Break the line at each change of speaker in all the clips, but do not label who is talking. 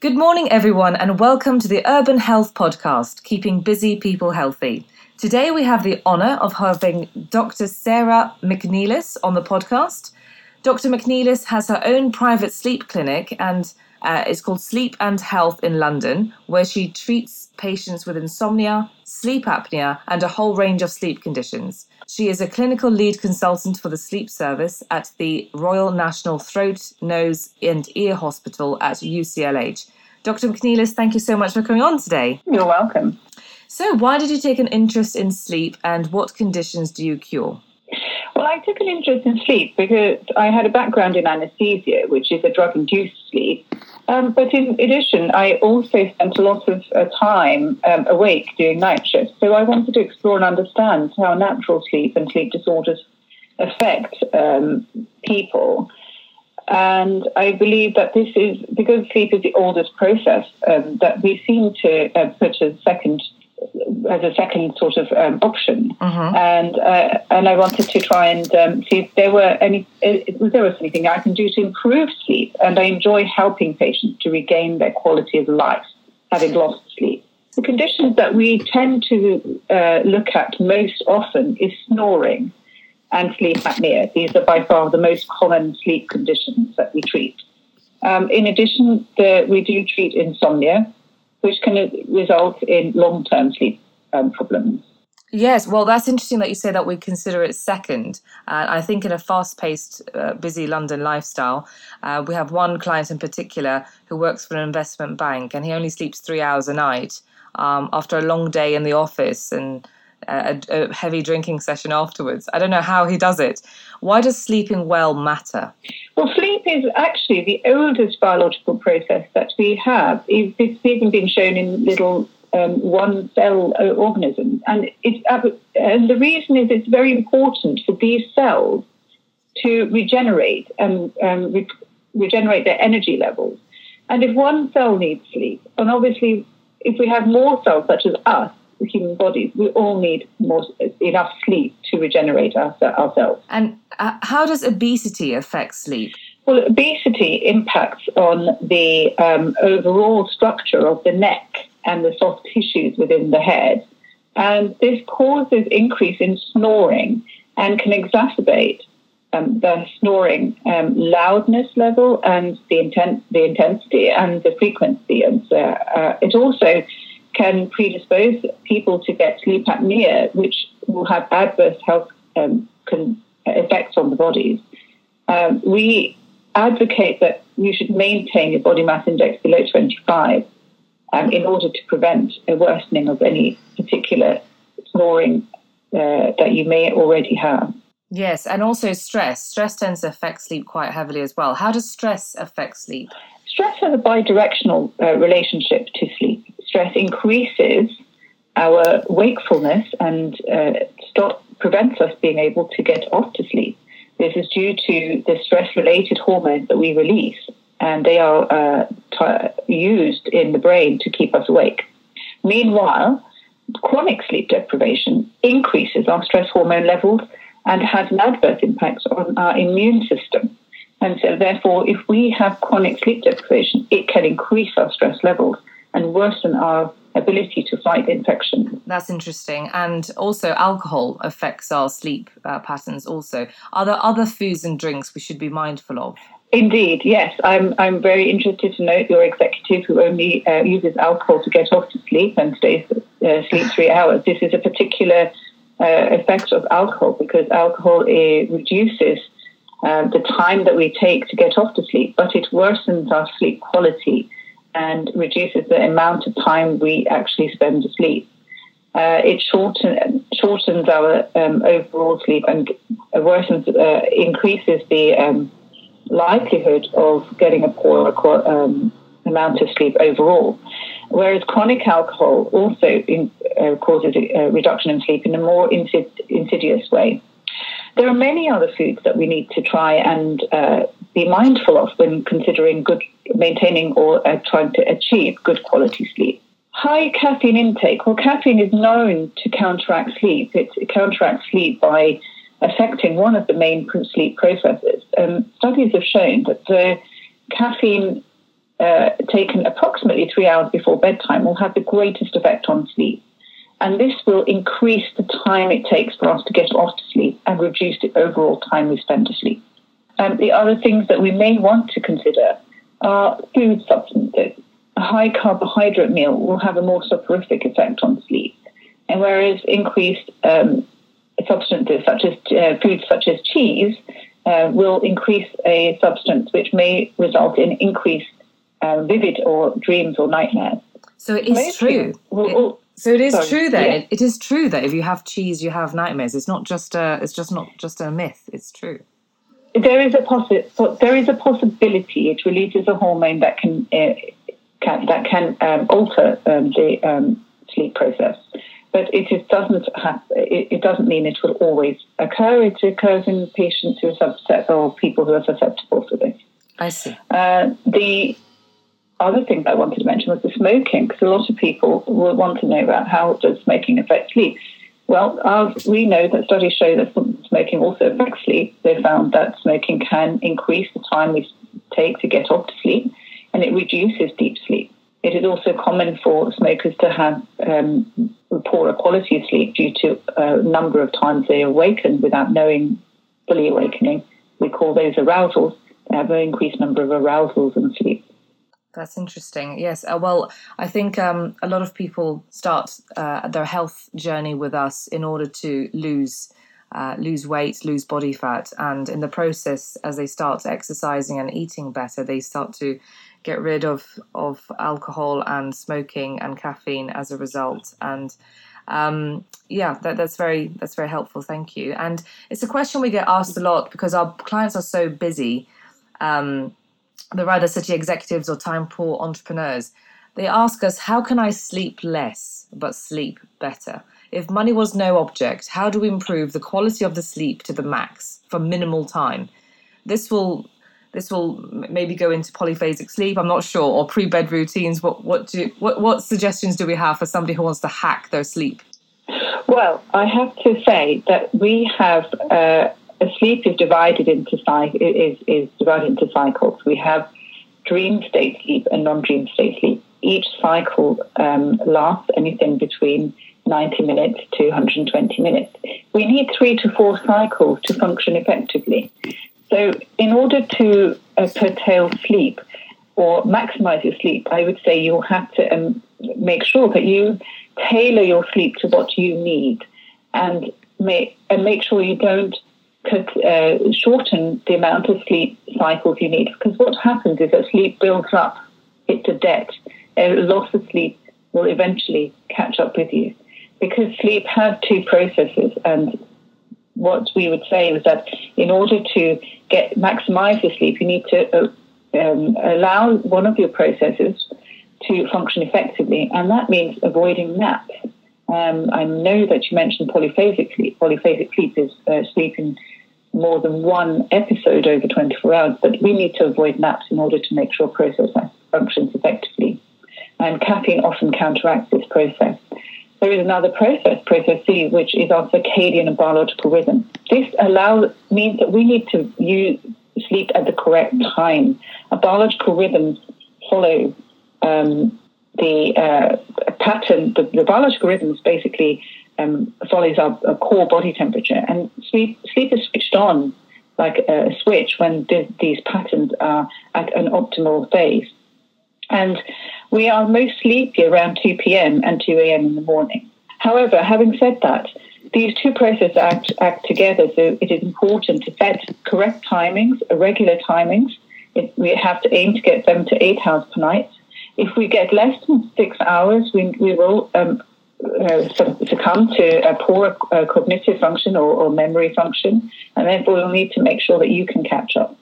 Good morning, everyone, and welcome to the Urban Health Podcast, Keeping Busy People Healthy. Today, we have the honour of having Dr. Sara McNeillis on the podcast. Dr. McNeillis has her own private sleep clinic and uh, it's called Sleep and Health in London, where she treats patients with insomnia, sleep apnea, and a whole range of sleep conditions. She is a clinical lead consultant for the sleep service at the Royal National Throat, Nose, and Ear Hospital at UCLH. Dr. McNeillis, thank you so much for coming on today.
You're welcome.
So, why did you take an interest in sleep and what conditions do you cure?
Well, I took an interest in sleep because I had a background in anesthesia, which is a drug induced sleep. Um, but in addition, I also spent a lot of uh, time um, awake doing night shifts. So I wanted to explore and understand how natural sleep and sleep disorders affect um, people. And I believe that this is because sleep is the oldest process um, that we seem to uh, put as second as a second sort of um, option, uh-huh. and uh, and I wanted to try and um, see if there were any if there was anything I can do to improve sleep, and I enjoy helping patients to regain their quality of life, having lost sleep. The conditions that we tend to uh, look at most often is snoring and sleep apnea. These are by far the most common sleep conditions that we treat. Um, in addition, the, we do treat insomnia, which can result in long term sleep um, problems.
Yes, well, that's interesting that you say that we consider it second. Uh, I think in a fast paced, uh, busy London lifestyle, uh, we have one client in particular who works for an investment bank and he only sleeps three hours a night um, after a long day in the office and a, a, heavy drinking session afterwards. I don't know how he does it. Why does sleeping well matter?
Well, sleep is actually the oldest biological process that we have. It's even been shown in little um, one cell uh, organisms. And, it's, and the reason is it's very important for these cells to regenerate and um, re- regenerate their energy levels. And if one cell needs sleep, and obviously if we have more cells such as us, human bodies, we all need more enough sleep to regenerate our, ourselves.
And uh, how does obesity affect sleep?
Well, obesity impacts on the um, overall structure of the neck and the soft tissues within the head. And this causes increase in snoring and can exacerbate um, the snoring um, loudness level and the, intent, the intensity and the frequency. And uh, uh, it also can predispose people to get sleep apnea, which will have adverse health um, con- effects on the bodies. Um, we advocate that you should maintain your body mass index below 25 um, in order to prevent a worsening of any particular snoring uh, that you may already have.
Yes, and also stress. Stress tends to affect sleep quite heavily as well. How does stress affect sleep?
Stress has a bidirectional uh, relationship to sleep. Stress increases our wakefulness and uh, stop, prevents us being able to get off to sleep. This is due to the stress related hormones that we release, and they are uh, t- used in the brain to keep us awake. Meanwhile, chronic sleep deprivation increases our stress hormone levels and has an adverse impact on our immune system. And so, therefore, if we have chronic sleep deprivation, it can increase our stress levels and worsen our ability to fight infection.
That's interesting. And also, alcohol affects our sleep uh, patterns. Also, are there other foods and drinks we should be mindful of?
Indeed, yes. I'm, I'm very interested to note your executive who only uh, uses alcohol to get off to sleep and stays uh, sleep three hours. This is a particular uh, effect of alcohol because alcohol reduces uh, the time that we take to get off to sleep, but it worsens our sleep quality and reduces the amount of time we actually spend asleep. Uh, it shorten, shortens our um, overall sleep and worsens, uh, increases the um, likelihood of getting a poor um, amount of sleep overall. Whereas chronic alcohol also in, uh, causes a reduction in sleep in a more insid- insidious way. There are many other foods that we need to try and uh, be mindful of when considering good, maintaining or uh, trying to achieve good quality sleep. High caffeine intake. Well, caffeine is known to counteract sleep. It, counteracts sleep by affecting one of the main sleep processes. Um, studies have shown that the caffeine uh, taken approximately three hours before bedtime will have the greatest effect on sleep. And this will increase the time it takes for us to get off to sleep and reduce the overall time we spend asleep. And the other things that we may want to consider are food substances. A high carbohydrate meal will have a more soporific effect on sleep. And whereas increased um, substances such as uh, foods such as cheese uh, will increase a substance which may result in increased uh, vivid or dreams or nightmares.
So it is true. It, so it is sorry, true then. Yeah. It, it is true that if you have cheese, you have nightmares. It's not just a. It's just not just a myth. It's true.
There is a possi- There is a possibility. It releases a hormone that can, uh, can that can um, alter um, the um, sleep process but it is, doesn't have, it, it, doesn't mean it will always occur. It occurs in patients who are susceptible or people who are susceptible to this.
I see.
Uh, the other thing that I wanted to mention was the smoking, because a lot of people will want to know about how does smoking affect sleep. Well, as we know that studies show that smoking also affects sleep. They found that smoking can increase the time we take to get off to sleep, and it reduces deep sleep. It is also common for smokers to have um, poorer quality of sleep due to a number of times they awaken without knowing fully awakening. We call those arousals. They have an increased number of arousals in sleep.
That's interesting. Yes. Uh, well, I think um, a lot of people start uh, their health journey with us in order to lose uh, lose weight, lose body fat, and in the process, as they start exercising and eating better, they start to get rid of of alcohol and smoking and caffeine as a result. And um, yeah, that, that's very that's very helpful. Thank you. And it's a question we get asked a lot because our clients are so busy. Um, they're either city executives or time poor entrepreneurs. They ask us, how can I sleep less but sleep better? If money was no object, how do we improve the quality of the sleep to the max for minimal time? This will this will maybe go into polyphasic sleep. I'm not sure, or pre-bed routines. What what do what what suggestions do we have for somebody who wants to hack their sleep?
Well, I have to say that we have uh, sleep is divided into is is divided into cycles. We have dream state sleep and non-dream state sleep. Each cycle um, lasts anything between 90 minutes to 120 minutes. We need three to four cycles to function effectively. So, in order to uh, curtail sleep or maximize your sleep, I would say you'll have to um, make sure that you tailor your sleep to what you need and make, and make sure you don't uh, shorten the amount of sleep cycles you need. Because what happens is that sleep builds up, it's a debt. A loss of sleep will eventually catch up with you. Because sleep has two processes, and what we would say is that in order to get maximize your sleep, you need to uh, um, allow one of your processes to function effectively, and that means avoiding naps. Um, I know that you mentioned polyphasic sleep. Polyphasic sleep is uh, sleeping more than one episode over 24 hours, but we need to avoid naps in order to make sure process functions effectively. And caffeine often counteracts this process. There is another process, process C, which is our circadian and biological rhythm. This allows means that we need to use sleep at the correct time. Our biological rhythms follow um, the uh, pattern. The, the, biological rhythms basically um, follows our, our, core body temperature, and sleep sleep is switched on like a switch when th- these patterns are at an optimal phase. And we are most sleepy around 2 p.m. and 2 a.m. in the morning. However, having said that, these two processes act, act together, so it is important to set correct timings, irregular timings. It, we have to aim to get seven to eight hours per night. If we get less than six hours, we, we will um, succumb to a poor uh, cognitive function or, or, memory function, and therefore we'll need to make sure that you can catch up.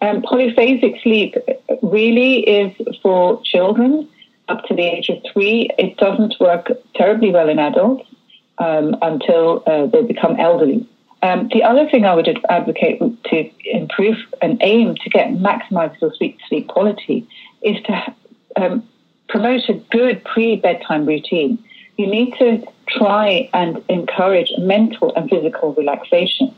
Um, polyphasic sleep really is for children up to the age of three. It doesn't work terribly well in adults um, until uh, they become elderly. Um, the other thing I would advocate to improve and aim to get maximize your sleep, sleep quality is to um, promote a good pre bedtime routine. You need to try and encourage mental and physical relaxation.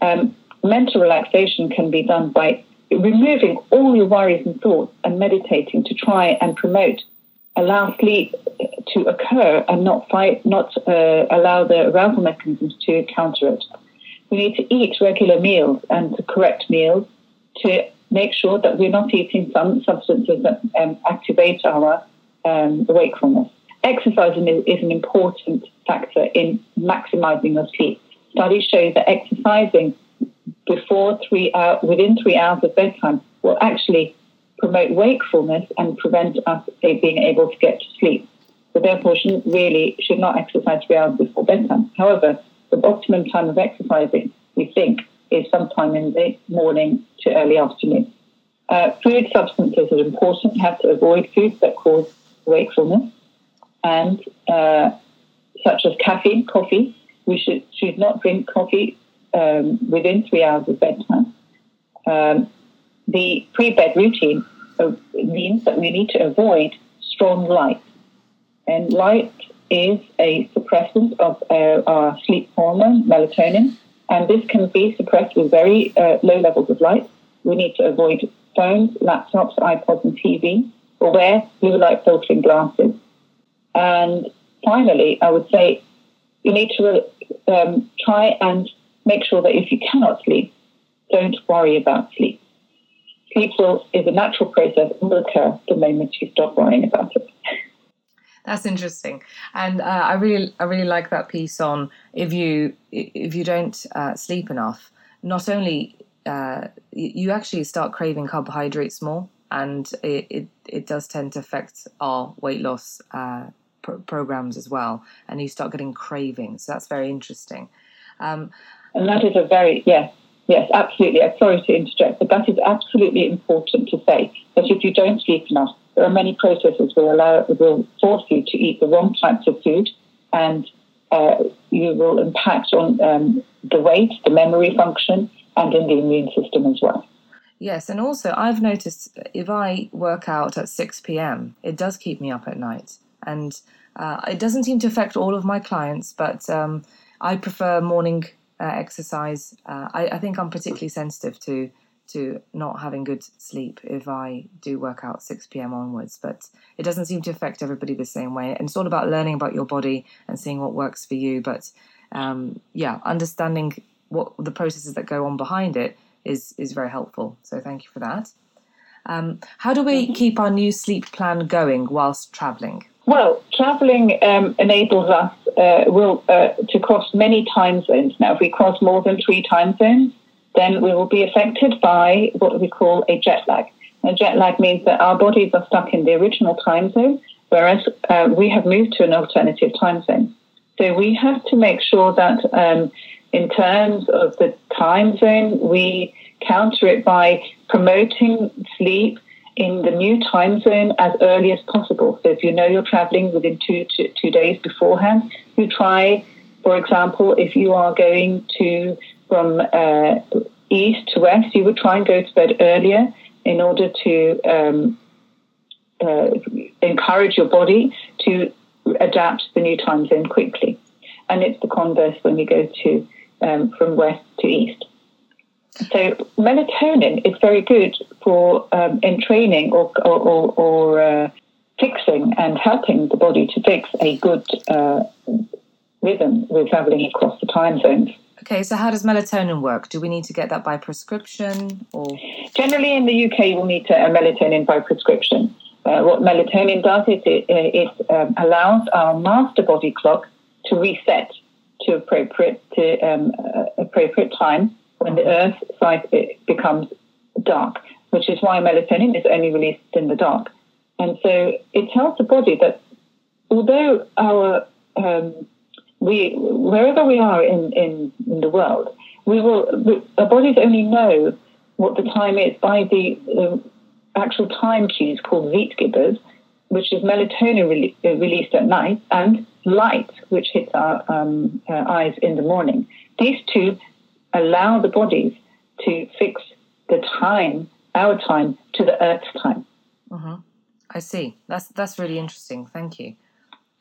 Um, mental relaxation can be done by removing all your worries and thoughts and meditating to try and promote, allow sleep to occur and not fight, not uh, allow the arousal mechanisms to counter it. We need to eat regular meals and the correct meals to make sure that we're not eating some substances that um, activate our um, wakefulness. Exercising is, is an important factor in maximizing your sleep. Studies show that exercising before three hours, within three hours of bedtime will actually promote wakefulness and prevent us being able to get to sleep. So therefore, shouldn't really should not exercise three hours before bedtime. However, the optimum time of exercising, we think, is sometime in the morning to early afternoon. Uh, food substances are important. You have to avoid foods that cause wakefulness, and uh, such as caffeine, coffee. We should should not drink coffee um, within three hours of bedtime. Um, the pre-bed routine uh, means that we need to avoid strong light, and light is a suppressant of uh, our sleep hormone, melatonin, and this can be suppressed with very uh, low levels of light. We need to avoid phones, laptops, iPods, and TV, or wear blue light filtering glasses. And finally, I would say you need to um, try and make sure that if you cannot sleep, don't worry about sleep. Sleep will, is a natural process and will occur the moment you stop worrying about it.
That's interesting, and uh, I really, I really like that piece on if you if you don't uh, sleep enough, not only uh, you actually start craving carbohydrates more, and it, it, it does tend to affect our weight loss uh, programs as well, and you start getting cravings. So that's very interesting. Um,
and that is a very yes, yes, absolutely. I'm sorry to interject, but that is absolutely important to say that if you don't sleep enough, there are many processes will allow will force you to eat the wrong types of food, and uh, you will impact on um, the weight, the memory function, and in the immune system as well.
Yes, and also I've noticed if I work out at 6 p.m., it does keep me up at night. And uh, it doesn't seem to affect all of my clients, but um, I prefer morning uh, exercise. Uh, I, I, think I'm particularly sensitive to to not having good sleep if I do work out 6 p.m. onwards. But it doesn't seem to affect everybody the same way. And it's all about learning about your body and seeing what works for you. But um, yeah, understanding what the processes that go on behind it is is very helpful. So thank you for that. Um, how do we mm-hmm. keep our new sleep plan going whilst travelling?
Well, travelling um, enables us uh, will uh, to cross many time zones. Now, if we cross more than three time zones, then we will be affected by what we call a jet lag. And jet lag means that our bodies are stuck in the original time zone, whereas uh, we have moved to an alternative time zone. So we have to make sure that um, in terms of the time zone, we counter it by promoting sleep in the new time zone as early as possible. So if you know you're traveling within two, two, two days beforehand, you try, for example, if you are going to from uh, east to west, you would try and go to bed earlier in order to um, uh, encourage your body to adapt the new time zone quickly. And it's the converse when you go to um, from west to east. So melatonin is very good for um, in training or or, or, or uh, fixing and helping the body to fix a good uh, rhythm with traveling across the time zones.
Okay, so how does melatonin work? Do we need to get that by prescription or?
Generally, in the UK, we'll need to, a melatonin by prescription. Uh, what melatonin does is it, it um, allows our master body clock to reset to appropriate to um, uh, appropriate time when the Earth side becomes dark, which is why melatonin is only released in the dark. And so it tells the body that although our um, we wherever we are in, in, in, the world, we will our bodies only know what the time is by the, the actual time cues called Zeitgebers, which is melatonin re- released at night, and light, which hits our um, uh, eyes in the morning. These two allow the bodies to fix the time, our time, to the Earth's time.
Mm-hmm. I see. That's that's really interesting. Thank you.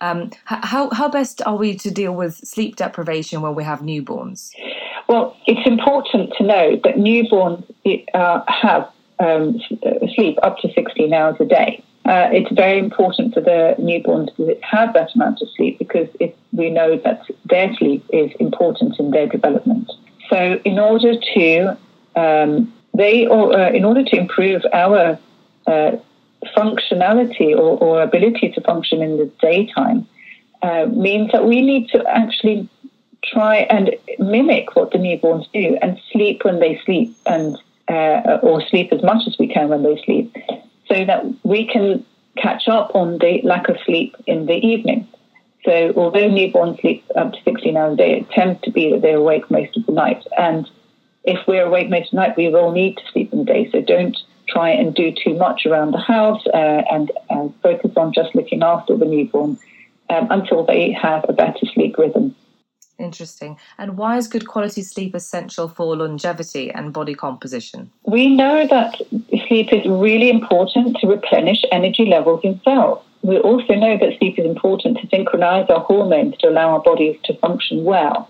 Um, how how best are we to deal with sleep deprivation when we have newborns?
Well, it's important to know that newborns uh, have um, sleep up to 16 hours a day. Uh, it's very important for the newborns to have that amount of sleep because it, we know that their sleep is important in their development. So, in order to um, they or uh, in order to improve our uh, functionality or, or, ability to function in the daytime, uh, means that we need to actually try and mimic what the newborns do and sleep when they sleep and uh, or sleep as much as we can when they sleep so that we can catch up on the lack of sleep in the evening. So although newborns sleep up to 16 hours a day, it tends to be that they're awake most of the night. And if we're awake most of the night, we will need to sleep in the day. So don't try and do too much around the house uh, and uh, focus on just looking after the newborn um, until they have a better sleep rhythm.
Interesting. And why is good quality sleep essential for longevity and body composition?
We know that sleep is really important to replenish energy levels in cells. We also know that sleep is important to synchronize our hormones to allow our bodies to function well.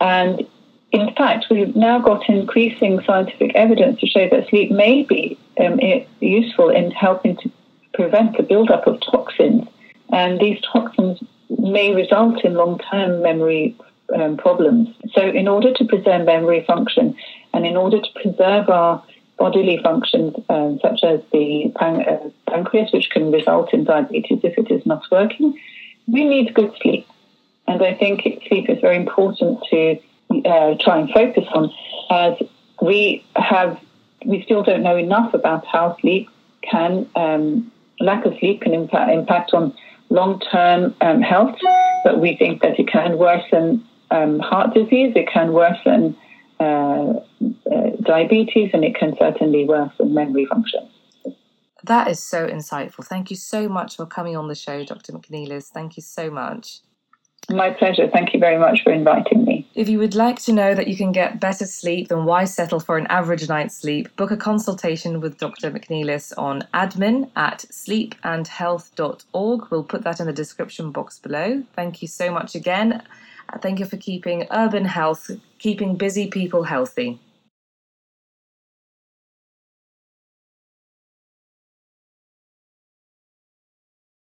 And in fact, we've now got increasing scientific evidence to show that sleep may be um, useful in helping to prevent the buildup of toxins. And these toxins may result in long term memory um, problems. So, in order to preserve memory function and in order to preserve our bodily functions, um, such as the pan- uh, pancreas, which can result in diabetes if it is not working, we need good sleep. And I think sleep is very important to uh, try and focus on, as we have, we still don't know enough about how sleep can, um, lack of sleep can impact, impact on long term um, health, but we think that it can worsen um, heart disease, it can worsen uh, uh, diabetes, and it can certainly worsen memory function.
That is so insightful. Thank you so much for coming on the show, Dr. McNeillis. Thank you so much.
My pleasure. Thank you very much for inviting me.
If you would like to know that you can get better sleep than why settle for an average night's sleep, book a consultation with Dr. McNeillis on admin at sleepandhealth.org. We'll put that in the description box below. Thank you so much again. Thank you for keeping urban health, keeping busy people healthy.